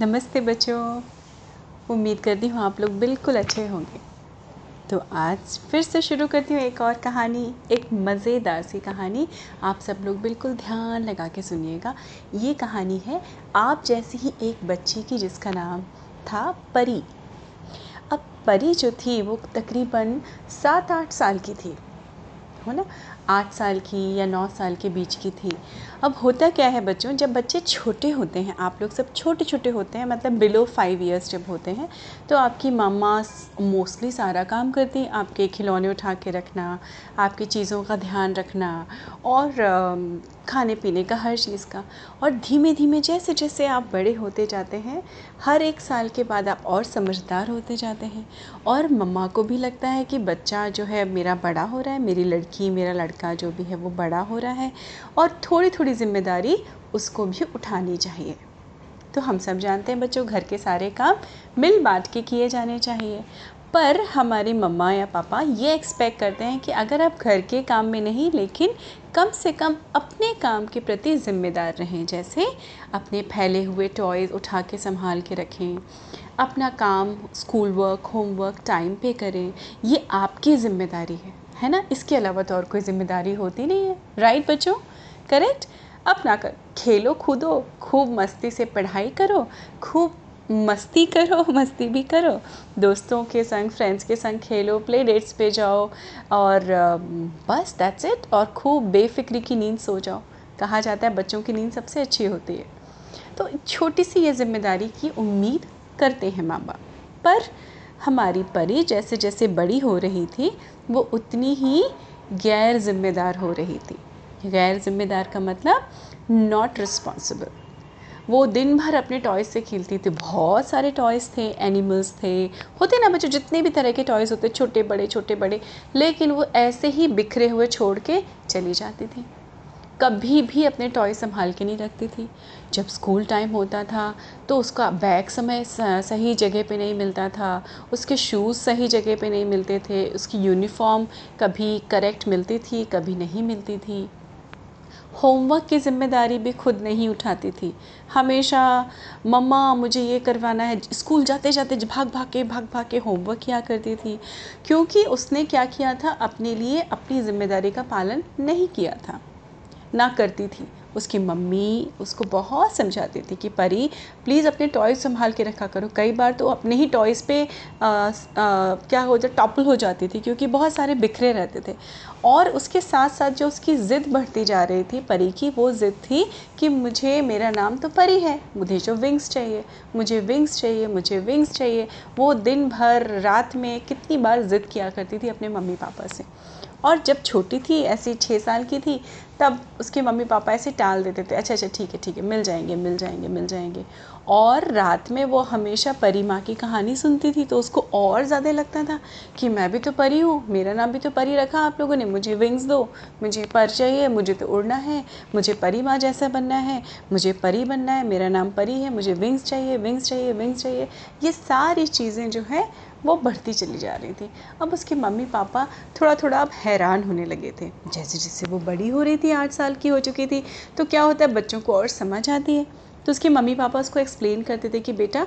नमस्ते बच्चों। उम्मीद करती हूँ आप लोग बिल्कुल अच्छे होंगे। तो आज फिर से शुरू करती हूँ एक और कहानी, एक मज़ेदार सी कहानी। आप सब लोग बिल्कुल ध्यान लगा के सुनिएगा। ये कहानी है, आप जैसी ही एक बच्ची की, जिसका नाम था परी। अब परी जो थी, वो तकरीबन सात आठ साल की थी। हो ना? आठ साल की या नौ साल के बीच की थी। अब होता क्या है बच्चों, जब बच्चे छोटे होते हैं, आप लोग सब छोटे छोटे होते हैं मतलब बिलो फाइव ईयर्स जब होते हैं तो आपकी मम्मा मोस्टली सारा काम करती हैं, आपके खिलौने उठा के रखना, आपकी चीज़ों का ध्यान रखना और खाने पीने का हर चीज़ का। और धीमे धीमे जैसे जैसे आप बड़े होते जाते हैं, हर एक साल के बाद आप और समझदार होते जाते हैं। और मम्मा को भी लगता है कि बच्चा जो है, मेरा बड़ा हो रहा है, मेरी लड़की, मेरा लड़का जो भी है वो बड़ा हो रहा है और थोड़ी थोड़ी ज़िम्मेदारी उसको भी उठानी चाहिए। तो हम सब जानते हैं बच्चों, घर के सारे काम मिल बांट के किए जाने चाहिए। पर हमारी मम्मा या पापा ये एक्सपेक्ट करते हैं कि अगर आप घर के काम में नहीं, लेकिन कम से कम अपने काम के प्रति ज़िम्मेदार रहें, जैसे अपने फैले हुए टॉयज़ उठा के संभाल के रखें, अपना काम स्कूल वर्क होमवर्क टाइम पे करें, ये आपकी ज़िम्मेदारी है। है ना? इसके अलावा तो और कोई ज़िम्मेदारी होती नहीं है। राइट बच्चों? करेक्ट अपना कर। खेलो कूदो, खूब मस्ती से पढ़ाई करो, खूब मस्ती करो, मस्ती भी करो। दोस्तों के संग फ्रेंड्स के संग खेलो प्ले डेट्स पे जाओ और बस दैट्स इट और खूब बेफिक्री की नींद सो जाओ। कहा जाता है, बच्चों की नींद सबसे अच्छी होती है। तो छोटी सी ये ज़िम्मेदारी की उम्मीद करते हैं माँ बाप। पर हमारी परी जैसे जैसे बड़ी हो रही थी, वो उतनी ही गैर जिम्मेदार हो रही थी। गैर जिम्मेदार का मतलब नॉट रिस्पॉन्सिबल वो दिन भर अपने टॉयज़ से खेलती थी। बहुत सारे टॉयज़ थे एनिमल्स थे। होते ना बच्चों, जितने भी तरह के टॉयज़ होते, छोटे, बड़े छोटे, बड़े, लेकिन वो ऐसे ही बिखरे हुए छोड़ के चली जाती थी। कभी भी अपने टॉय संभाल के नहीं रखती थी। जब स्कूल टाइम होता था तो उसका बैग समय सही जगह पे नहीं मिलता था। उसके शूज़ सही जगह पे नहीं मिलते थे। उसकी यूनिफॉर्म कभी करेक्ट मिलती थी, कभी नहीं मिलती थी। होमवर्क की ज़िम्मेदारी भी खुद नहीं उठाती थी। हमेशा, मम्मा, मुझे ये करवाना है। स्कूल जाते जाते भाग भाग के, भाग भाग के होमवर्क किया करती थी। क्योंकि उसने क्या किया था? अपने लिए अपनी ज़िम्मेदारी का पालन नहीं किया था। ना करती थी। उसकी मम्मी उसको बहुत समझाती थी कि परी प्लीज़ अपने टॉयज़ संभाल के रखा करो। कई बार तो अपने ही टॉयज़ पे आ, आ, क्या हो जाए टॉपल हो जाती थी क्योंकि बहुत सारे बिखरे रहते थे। और उसके साथ साथ जो उसकी ज़िद बढ़ती जा रही थी परी की वो ज़िद थी कि मुझे मेरा नाम तो परी है मुझे जो विंग्स चाहिए मुझे विंग्स चाहिए मुझे विंग्स चाहिए। वो दिन भर रात में कितनी बार ज़िद किया करती थी अपने मम्मी पापा से। और जब छोटी थी, ऐसी छः साल की थी, तब उसके मम्मी पापा ऐसे टाल देते थे अच्छा अच्छा ठीक है ठीक है, मिल जाएँगे मिल जाएँगे मिल जाएँगे। और रात में वो हमेशा परी माँ की कहानी सुनती थी तो उसको और ज़्यादा लगता था कि मैं भी तो परी हूँ, मेरा नाम भी तो परी रखा आप लोगों ने, मुझे विंग्स दो, मुझे पर चाहिए, मुझे तो उड़ना है, मुझे परी माँ जैसा बनना है, मुझे परी बनना है, मेरा नाम परी है, मुझे विंग्स चाहिए विंग्स चाहिए विंग्स चाहिए। ये सारी चीज़ें जो है वो बढ़ती चली जा रही थी। अब उसके मम्मी पापा थोड़ा थोड़ा अब हैरान होने लगे थे। जैसे जैसे वो बड़ी हो रही थी, आठ साल की हो चुकी थी तो क्या होता है, बच्चों को और समझ आती है। तो उसके मम्मी पापा उसको एक्सप्लेन करते थे कि बेटा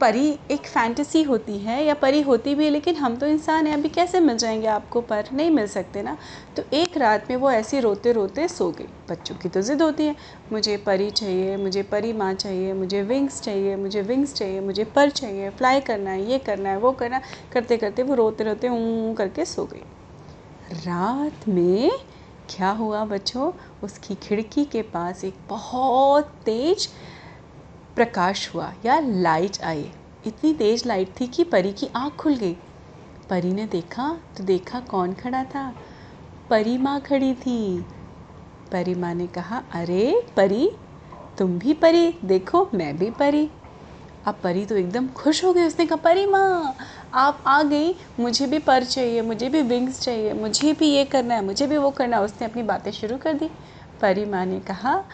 परी एक फैंटेसी होती है या परी होती भी है, लेकिन हम तो इंसान हैं, अभी कैसे मिल जाएँगे आपको पर? नहीं मिल सकते ना। तो एक रात में वो ऐसी रोते रोते सो गई। बच्चों की तो ज़िद होती है। मुझे परी चाहिए, मुझे परी माँ चाहिए, मुझे विंग्स चाहिए, मुझे विंग्स चाहिए, मुझे पर चाहिए फ्लाई करना है, ये करना है, वो करना करते करते वो रोते रोते ऊँ करके सो गई। रात में क्या हुआ बच्चों? उसकी खिड़की के पास एक बहुत तेज़ प्रकाश हुआ या लाइट आई इतनी तेज़ लाइट थी कि परी की आँख खुल गई। परी ने देखा तो देखा कौन खड़ा था? परी माँ खड़ी थी। परी माँ ने कहा, अरे, परी, तुम भी परी, देखो, मैं भी परी। अब परी तो एकदम खुश हो गई। उसने कहा, परी माँ, आप आ गई, मुझे भी पर चाहिए, मुझे भी विंग्स चाहिए, मुझे भी ये करना है, मुझे भी वो करना है। उसने अपनी बातें शुरू कर दी। परी माँ ने कहा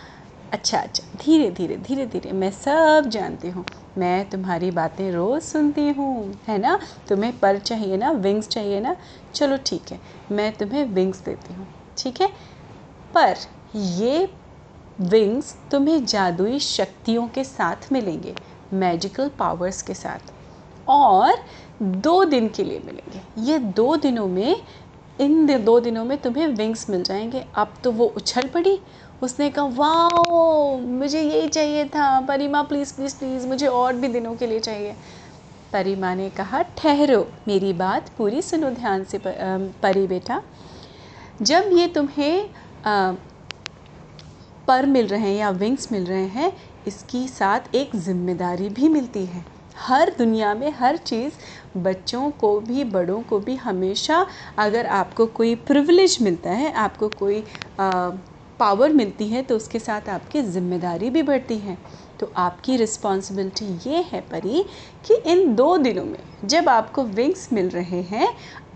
अच्छा अच्छा। धीरे धीरे धीरे धीरे। मैं सब जानती हूँ। मैं तुम्हारी बातें रोज़ सुनती हूँ, है ना? तुम्हें पर चाहिए ना विंग्स चाहिए ना? चलो ठीक है, मैं तुम्हें विंग्स देती हूँ, ठीक है? पर ये विंग्स तुम्हें जादुई शक्तियों के साथ मिलेंगे मैजिकल पावर्स के साथ। और दो दिन के लिए मिलेंगे। ये दो दिनों में, इन दो दिनों में तुम्हें विंग्स मिल जाएँगे। अब तो वो उछल पड़ी उसने कहा वाओ मुझे यही चाहिए था। परी माँ प्लीज़ प्लीज़ प्लीज़ मुझे और भी दिनों के लिए चाहिए। परी माँ ने कहा ठहरो मेरी बात पूरी सुनो ध्यान से परी बेटा। जब ये तुम्हें आ, पर मिल रहे हैं या विंग्स मिल रहे हैं इसकी साथ एक ज़िम्मेदारी भी मिलती है। हर दुनिया में हर चीज़ बच्चों को भी बड़ों को भी हमेशा अगर आपको कोई प्रिविलेज मिलता है आपको कोई आ, पावर मिलती है तो उसके साथ आपकी ज़िम्मेदारी भी बढ़ती है। तो आपकी रिस्पॉन्सिबिलिटी ये है परी कि इन दो दिनों में जब आपको विंग्स मिल रहे हैं,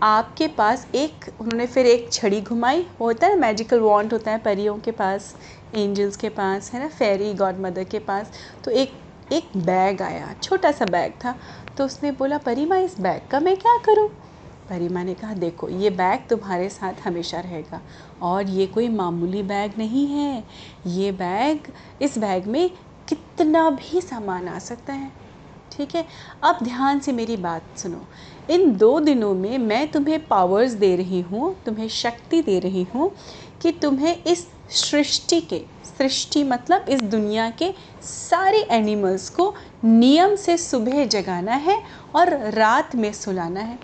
आपके पास एक, उन्होंने फिर एक छड़ी घुमाई, होता है मैजिकल वॉन्ट होता है परियों के पास एंजल्स के पास, है ना फेरी गॉड मदर के पास तो एक एक बैग आया, छोटा सा बैग था तो उसने बोला, परी, माँ इस बैग का मैं क्या करूँ? परी माँ ने कहा, देखो, ये बैग तुम्हारे साथ हमेशा रहेगा और ये कोई मामूली बैग नहीं है। ये बैग, इस बैग में कितना भी सामान आ सकता है, ठीक है? अब ध्यान से मेरी बात सुनो। इन दो दिनों में मैं तुम्हें पावर्स दे रही हूँ, तुम्हें शक्ति दे रही हूँ कि तुम्हें इस सृष्टि के, सृष्टि मतलब इस दुनिया के सारे एनिमल्स को नियम से सुबह जगाना है और रात में सुलाना है।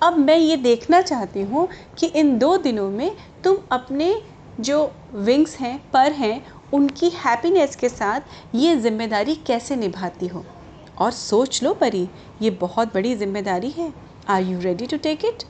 अब मैं ये देखना चाहती हूँ कि इन दो दिनों में तुम अपने जो विंग्स हैं, पर हैं, उनकी हैप्पीनेस के साथ ये ज़िम्मेदारी कैसे निभाती हो? और सोच लो परी, ये बहुत बड़ी ज़िम्मेदारी है। Are you ready to take it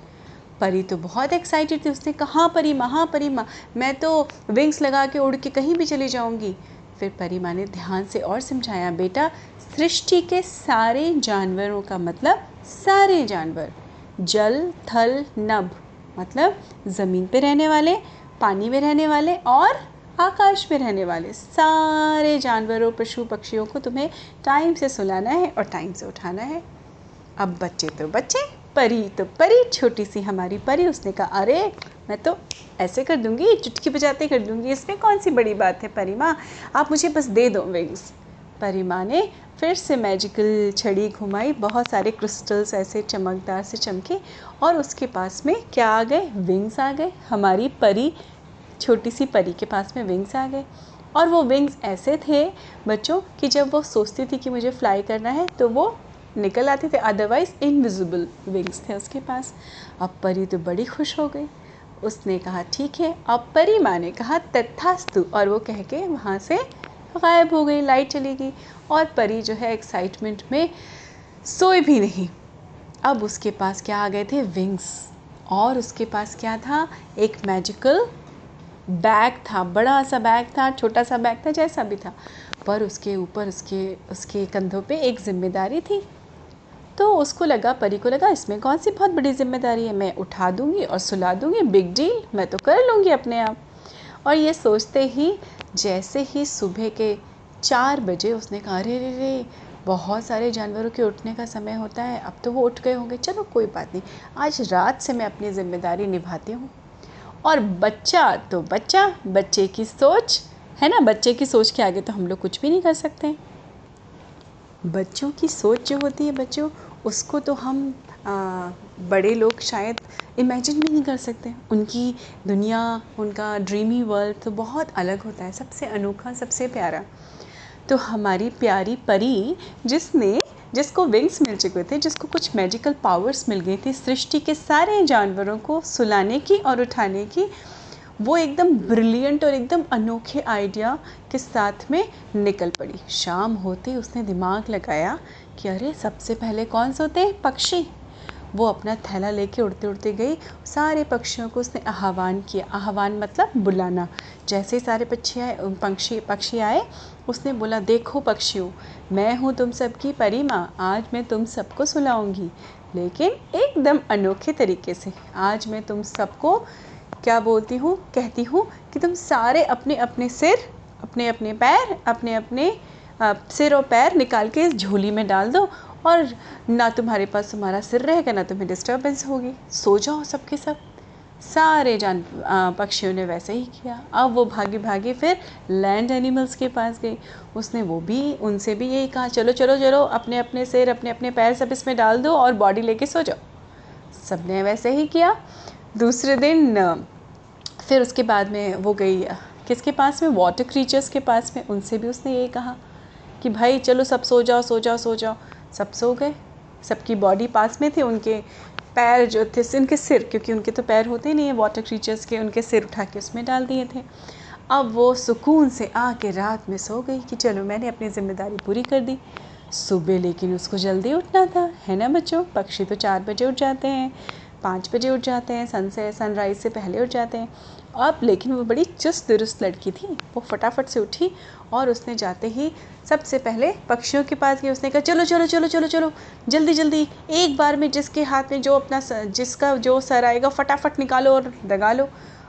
Pari तो बहुत एक्साइटेड थी उसने कहा, परी माँ हाँ परी, माँ, मैं तो विंग्स लगा के उड़ के कहीं भी चली जाऊँगी। फिर परी माँ ने ध्यान से और समझाया, बेटा, सृष्टि के सारे जानवरों का मतलब सारे जानवर। जल, थल, नभ मतलब ज़मीन पे रहने वाले, पानी में रहने वाले और आकाश में रहने वाले। सारे जानवरों, पशु, पक्षियों को तुम्हें टाइम से सुलाना है और टाइम से उठाना है। अब बच्चे तो बच्चे, परी तो परी, छोटी सी हमारी परी, उसने कहा, अरे, मैं तो ऐसे कर दूँगी, चुटकी बजाते कर दूँगी, इसमें कौन सी बड़ी बात है परी माँ? आप मुझे बस दे दो विंग्स परी माँ ने फिर से मैजिकल छड़ी घुमाई, बहुत सारे क्रिस्टल्स ऐसे चमकदार से चमके, और उसके पास में क्या आ गए? विंग्स आ गए। हमारी परी, छोटी सी परी के पास में विंग्स आ गए। और वो विंग्स ऐसे थे, बच्चों, कि जब वो सोचती थी कि मुझे फ्लाई करना है तो वो निकल आते थे। अदरवाइज़ इनविजिबल विंग्स थे उसके पास। अब परी तो बड़ी खुश हो गई। उसने कहा, ठीक है। अब परी माँ ने कहा, तथास्तु। और वो कह के वहाँ से गायब हो गई, लाइट चली गई और परी जो है एक्साइटमेंट में सोए भी नहीं। अब उसके पास क्या आ गए थे? विंग्स और उसके पास क्या था? एक मैजिकल बैग था, बड़ा सा बैग था, छोटा सा बैग था, जैसा भी था। पर उसके ऊपर, उसके उसके कंधों पे एक ज़िम्मेदारी थी। तो उसको लगा, परी को लगा, इसमें कौन सी बहुत बड़ी ज़िम्मेदारी है? मैं उठा दूँगी और सुला दूँगी बिग डील मैं तो कर लूँगी अपने आप। और ये सोचते ही जैसे ही सुबह के चार बजे उसने कहा, अरे रे रे बहुत सारे जानवरों के उठने का समय होता है, अब तो वो उठ गए होंगे। चलो, कोई बात नहीं, आज रात से मैं अपनी ज़िम्मेदारी निभाती हूँ। और बच्चा तो बच्चा, बच्चे की सोच, है ना? बच्चे की सोच के आगे तो हम लोग कुछ भी नहीं कर सकते। बच्चों की सोच जो होती है बच्चों, उसको तो हम बड़े लोग शायद इमेजिन भी नहीं कर सकते। उनकी दुनिया, उनका ड्रीमी वर्ल्ड तो बहुत अलग होता है, सबसे अनोखा, सबसे प्यारा। तो हमारी प्यारी परी जिसने, जिसको विंग्स मिल चुके थे, जिसको कुछ मैजिकल पावर्स मिल गई थी, सृष्टि के सारे जानवरों को सुलाने की और उठाने की, वो एकदम ब्रिलियंट और एकदम अनोखे आइडिया के साथ में निकल पड़ी। शाम होते उसने दिमाग लगाया कि अरे सबसे पहले कौन से होते हैं पक्षी। वो अपना थैला लेके उड़ते उड़ते गई। सारे पक्षियों को उसने आह्वान किया। आह्वान मतलब बुलाना। जैसे ही सारे पक्षी आए पक्षी पक्षी आए, उसने बोला, देखो पक्षियों, मैं हूँ तुम सबकी परी माँ आज मैं तुम सबको सुलाऊँगी। लेकिन एकदम अनोखे तरीके से, आज मैं तुम सबको क्या बोलती हूँ, कहती हूँ कि तुम सारे अपने अपने सिर, अपने अपने पैर, अपने अपने सिर और पैर निकाल के इस झोली में डाल दो और ना तुम्हारे पास तुम्हारा सिर रहेगा, ना तुम्हें डिस्टर्बेंस होगी। सो जाओ सबके सब। सारे जान पक्षियों ने वैसे ही किया। अब वो भागी भागी फिर लैंड एनिमल्स के पास गई। उसने वो भी, उनसे भी यही कहा, चलो चलो चलो, अपने अपने सिर, अपने अपने पैर सब इसमें डाल दो और बॉडी लेके सो जाओ। सबने वैसे ही किया। दूसरे दिन, फिर उसके बाद में वो गई, किसके पास में? वाटर क्रीचर्स के पास में। उनसे भी उसने यही कहा कि, भाई, चलो सब सो जाओ सो जाओ सो जाओ। सब सो गए। सबकी बॉडी पास में थी, उनके पैर जो थे, उनके सिर, क्योंकि उनके तो पैर होते नहीं है वाटर क्रीचर्स के उनके सिर उठा के उसमें डाल दिए थे। अब वो सुकून से आके रात में सो गई कि चलो मैंने अपनी ज़िम्मेदारी पूरी कर दी। सुबह लेकिन उसको जल्दी उठना था, है ना बच्चों? पक्षी तो चार बजे उठ जाते हैं। पाँच बजे उठ जाते हैं सन से सनराइज़ से पहले उठ जाते हैं। अब लेकिन वो बड़ी चुस्त दुरुस्त लड़की थी, वो फटाफट से उठी और उसने जाते ही सबसे पहले पक्षियों के पास गई। उसने कहा, चलो चलो चलो चलो चलो, जल्दी जल्दी, एक बार में जिसके हाथ में जो अपना जिसका जो सर आएगा, फटाफट निकालो और दगा लो।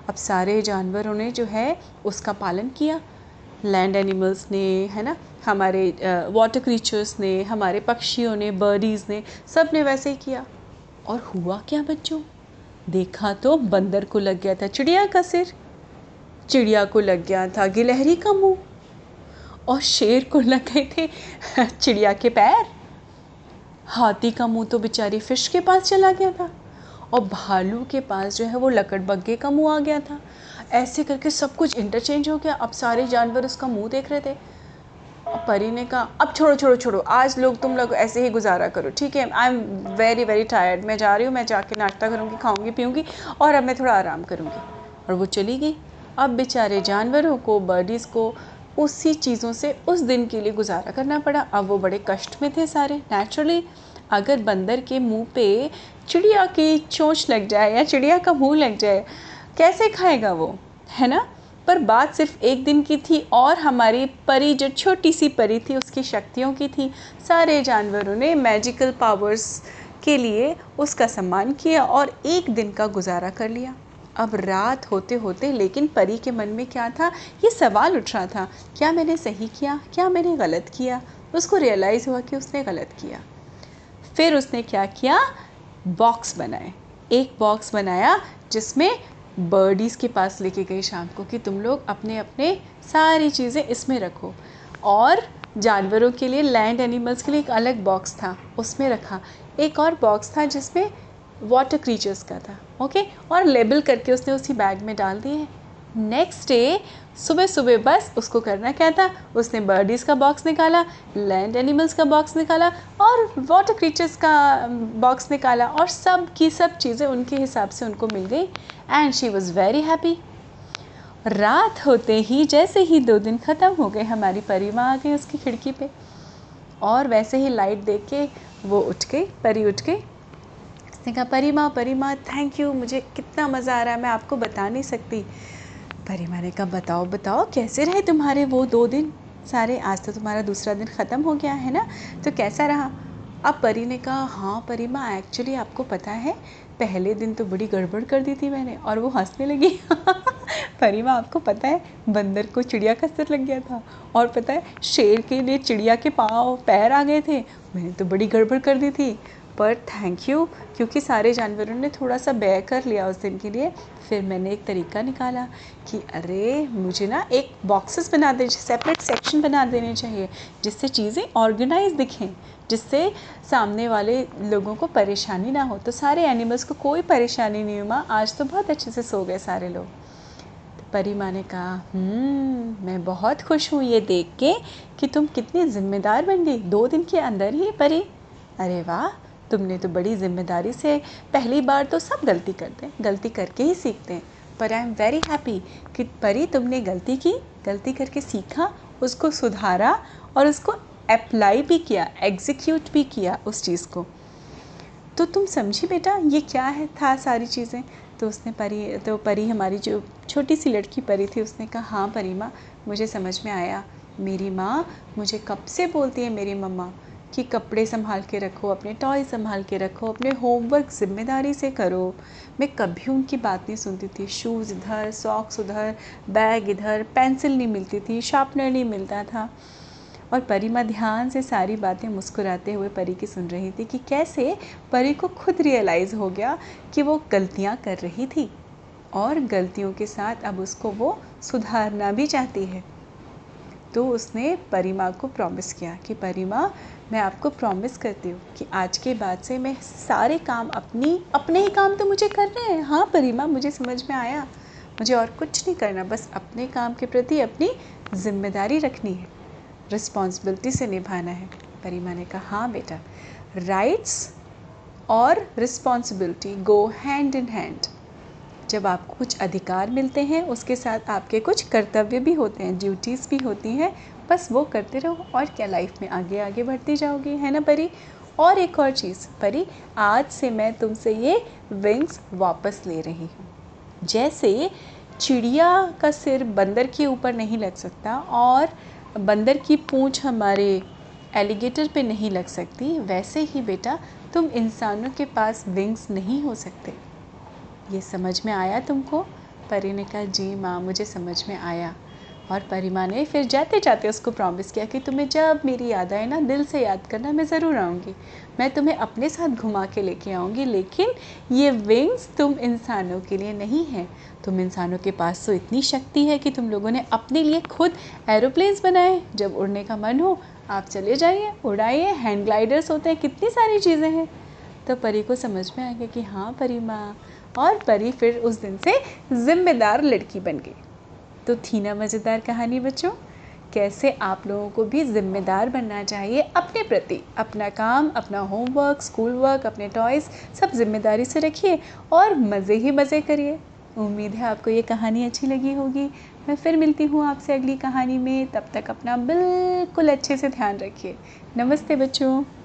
अब सारे जानवरों ने जो है उसका पालन किया। लैंड एनिमल्स ने, है ना? हमारे वाटर क्रीचर्स ने, हमारे पक्षियों ने बर्डीज़ ने, सबने वैसे ही किया। और हुआ क्या बच्चों? देखा तो बंदर को लग गया था चिड़िया का सिर। चिड़िया को लग गया था गिलहरी का मुँह। और शेर को लग गए थे चिड़िया के पैर। हाथी का मुँह तो बेचारी फ़िश के पास चला गया था। और भालू के पास जो है वो लकड़ बग्गे का मुँह आ गया था। ऐसे करके सब कुछ इंटरचेंज हो गया। अब सारे जानवर उसका मुँह देख रहे थे। परी ने कहा अब छोड़ो छोड़ो छोड़ो। आज लोग तुम लोग ऐसे ही गुजारा करो, ठीक है? I am very very tired मैं जा रही हूँ, मैं जाके नाश्ता करूँगी, खाऊँगी, पीऊँगी और अब मैं थोड़ा आराम करूँगी। और वो चली गई अब बेचारे जानवरों को बर्डीज़ को उसी चीज़ों से उस दिन के लिए गुजारा करना पड़ा। अब वो बड़े कष्ट में थे सारे। नेचुरली अगर बंदर के मुँह पे चिड़िया की चोंच लग जाए या चिड़िया का मुँह लग जाए, कैसे खाएगा वो? है ना? पर बात सिर्फ़ एक दिन की थी और हमारी परी जो छोटी सी परी थी, उसकी शक्तियों की थी। सारे जानवरों ने मैजिकल पावर्स के लिए उसका सम्मान किया और एक दिन का गुजारा कर लिया। अब रात होते होते, लेकिन परी के मन में क्या था? ये सवाल उठ रहा था, क्या मैंने सही किया? क्या मैंने गलत किया? उसको रियलाइज़ हुआ कि उसने गलत किया। फिर उसने क्या किया? बॉक्स बनाए। एक बॉक्स बनाया जिसमें बर्डीज़ के पास लेके गई शाम को कि तुम लोग अपने अपने सारी चीज़ें इसमें रखो। और जानवरों के लिए लैंड एनिमल्स के लिए एक अलग बॉक्स था, उसमें रखा। एक और बॉक्स था जिसमें वाटर क्रीचर्स का था ओके और लेबल करके उसने उसी बैग में डाल दिए नेक्स्ट डे सुबह सुबह बस उसको करना क्या था? उसने बर्डीज़ का बॉक्स निकाला लैंड एनिमल्स का बॉक्स निकाला और वाटर क्रीचर्स का बॉक्स निकाला और सब की सब चीज़ें उनके हिसाब से उनको मिल गई and she was very happy रात होते ही जैसे ही दो दिन ख़त्म हो गए, हमारी परी माँ आ गई उसकी खिड़की पे और वैसे ही लाइट देख के वो उठ गई, परी उठ गई। उसने कहा परी माँ परी माँ थैंक यू मुझे कितना मज़ा आ रहा है, मैं आपको बता नहीं सकती। परी माँ ने कहा, बताओ बताओ, कैसे रहे तुम्हारे वो दो दिन? सारे, आज तो तुम्हारा दूसरा दिन ख़त्म हो गया है ना? तो कैसा रहा? अब परी ने कहा हाँ परी माँ एक्चुअली आपको पता है, पहले दिन तो बड़ी गड़बड़ कर दी थी मैंने और वो हंसने लगी। परी माँ, आपको पता है, बंदर को चिड़िया का सिर लग गया था और पता है, शेर के लिए चिड़िया के पाँव, पैर आ गए थे। मैंने तो बड़ी गड़बड़ कर दी थी। पर थैंक यू क्योंकि सारे जानवरों ने थोड़ा सा बै कर लिया उस दिन के लिए। फिर मैंने एक तरीका निकाला कि अरे मुझे ना एक बॉक्सेस बना दे सेपरेट सेक्शन बना देने चाहिए जिससे चीज़ें ऑर्गेनाइज दिखें जिससे सामने वाले लोगों को परेशानी ना हो। तो सारे एनिमल्स को कोई परेशानी नहीं हुआ। आज तो बहुत अच्छे से सो गए सारे लोग। तो परी माँ ने कहा हम्म, मैं बहुत खुश हूँ ये देख के कि तुम कितनी ज़िम्मेदार बन गई। दो दिन के अंदर ही परी। अरे वाह तुमने तो बड़ी ज़िम्मेदारी से पहली बार तो सब गलती करते हैं गलती करके ही सीखते हैं। पर आई एम वेरी हैप्पी कि परी तुमने गलती की, गलती करके सीखा, उसको सुधारा और उसको अप्लाई भी किया एग्जीक्यूट भी किया उस चीज़ को। तो तुम समझी बेटा, ये क्या है, था सारी चीज़ें? तो उसने परी तो परी हमारी जो छोटी सी लड़की परी थी, उसने कहा हाँ परी माँ, मुझे समझ में आया। मेरी माँ मुझे कब से बोलती है मेरी मम्मा? कि कपड़े संभाल के रखो, अपने टॉय संभाल के रखो, अपने होमवर्क ज़िम्मेदारी से करो। मैं कभी उनकी बात नहीं सुनती थी। शूज़ इधर सॉक्स उधर बैग इधर पेंसिल नहीं मिलती थी शार्पनर नहीं मिलता था। और परी माँ ध्यान से सारी बातें मुस्कुराते हुए परी की सुन रही थी कि कैसे परी को खुद रियलाइज़ हो गया कि वो गलतियाँ कर रही थी और गलतियों के साथ अब उसको वो सुधारना भी चाहती है। तो उसने परिमा को प्रॉमिस किया कि परिमा मैं आपको प्रॉमिस करती हूँ कि आज के बाद से मैं सारे काम अपनी, अपने ही काम तो मुझे करने हैं। हाँ परिमा, मुझे समझ में आया। मुझे और कुछ नहीं करना, बस अपने काम के प्रति अपनी ज़िम्मेदारी रखनी है। रिस्पॉन्सिबिलिटी से निभाना है। परिमा ने कहा हाँ बेटा। राइट्स और responsibility go hand in hand जब आपको कुछ अधिकार मिलते हैं, उसके साथ आपके कुछ कर्तव्य भी होते हैं ड्यूटीज़ भी होती हैं बस वो करते रहो और क्या लाइफ में आगे आगे बढ़ती जाओगी, है ना परी? और एक और चीज़, परी, आज से मैं तुमसे ये विंग्स वापस ले रही हूँ। जैसे चिड़िया का सिर बंदर के ऊपर नहीं लग सकता और बंदर की पूंछ हमारे एलिगेटर पे नहीं लग सकती, वैसे ही बेटा तुम इंसानों के पास विंग्स नहीं हो सकते। ये समझ में आया तुमको? परी ने कहा, जी माँ, मुझे समझ में आया। और परी माँ ने फिर जाते जाते उसको प्रॉमिस किया कि तुम्हें जब मेरी याद आए ना, दिल से याद करना मैं ज़रूर आऊँगी। मैं तुम्हें अपने साथ घुमा के लेके आऊँगी, लेकिन ये विंग्स तुम इंसानों के लिए नहीं है। तुम इंसानों के पास तो इतनी शक्ति है कि तुम लोगों ने अपने लिए खुद एरोप्लेन्स बनाए। जब उड़ने का मन हो, आप चले जाइए, उड़ाइए हैंड ग्लाइडर्स होते हैं, कितनी सारी चीज़ें हैं। तो परी को समझ में आ गया कि हाँ परी माँ, और परी फिर उस दिन से जिम्मेदार लड़की बन गई। तो थी ना मज़ेदार कहानी बच्चों, कैसे आप लोगों को भी ज़िम्मेदार बनना चाहिए अपने प्रति, अपना काम, अपना होमवर्क स्कूल वर्क अपने टॉयज़ सब ज़िम्मेदारी से रखिए और मज़े ही मज़े करिए। उम्मीद है आपको ये कहानी अच्छी लगी होगी। मैं फिर मिलती हूँ आपसे अगली कहानी में। तब तक अपना बिल्कुल अच्छे से ध्यान रखिए। नमस्ते बच्चों।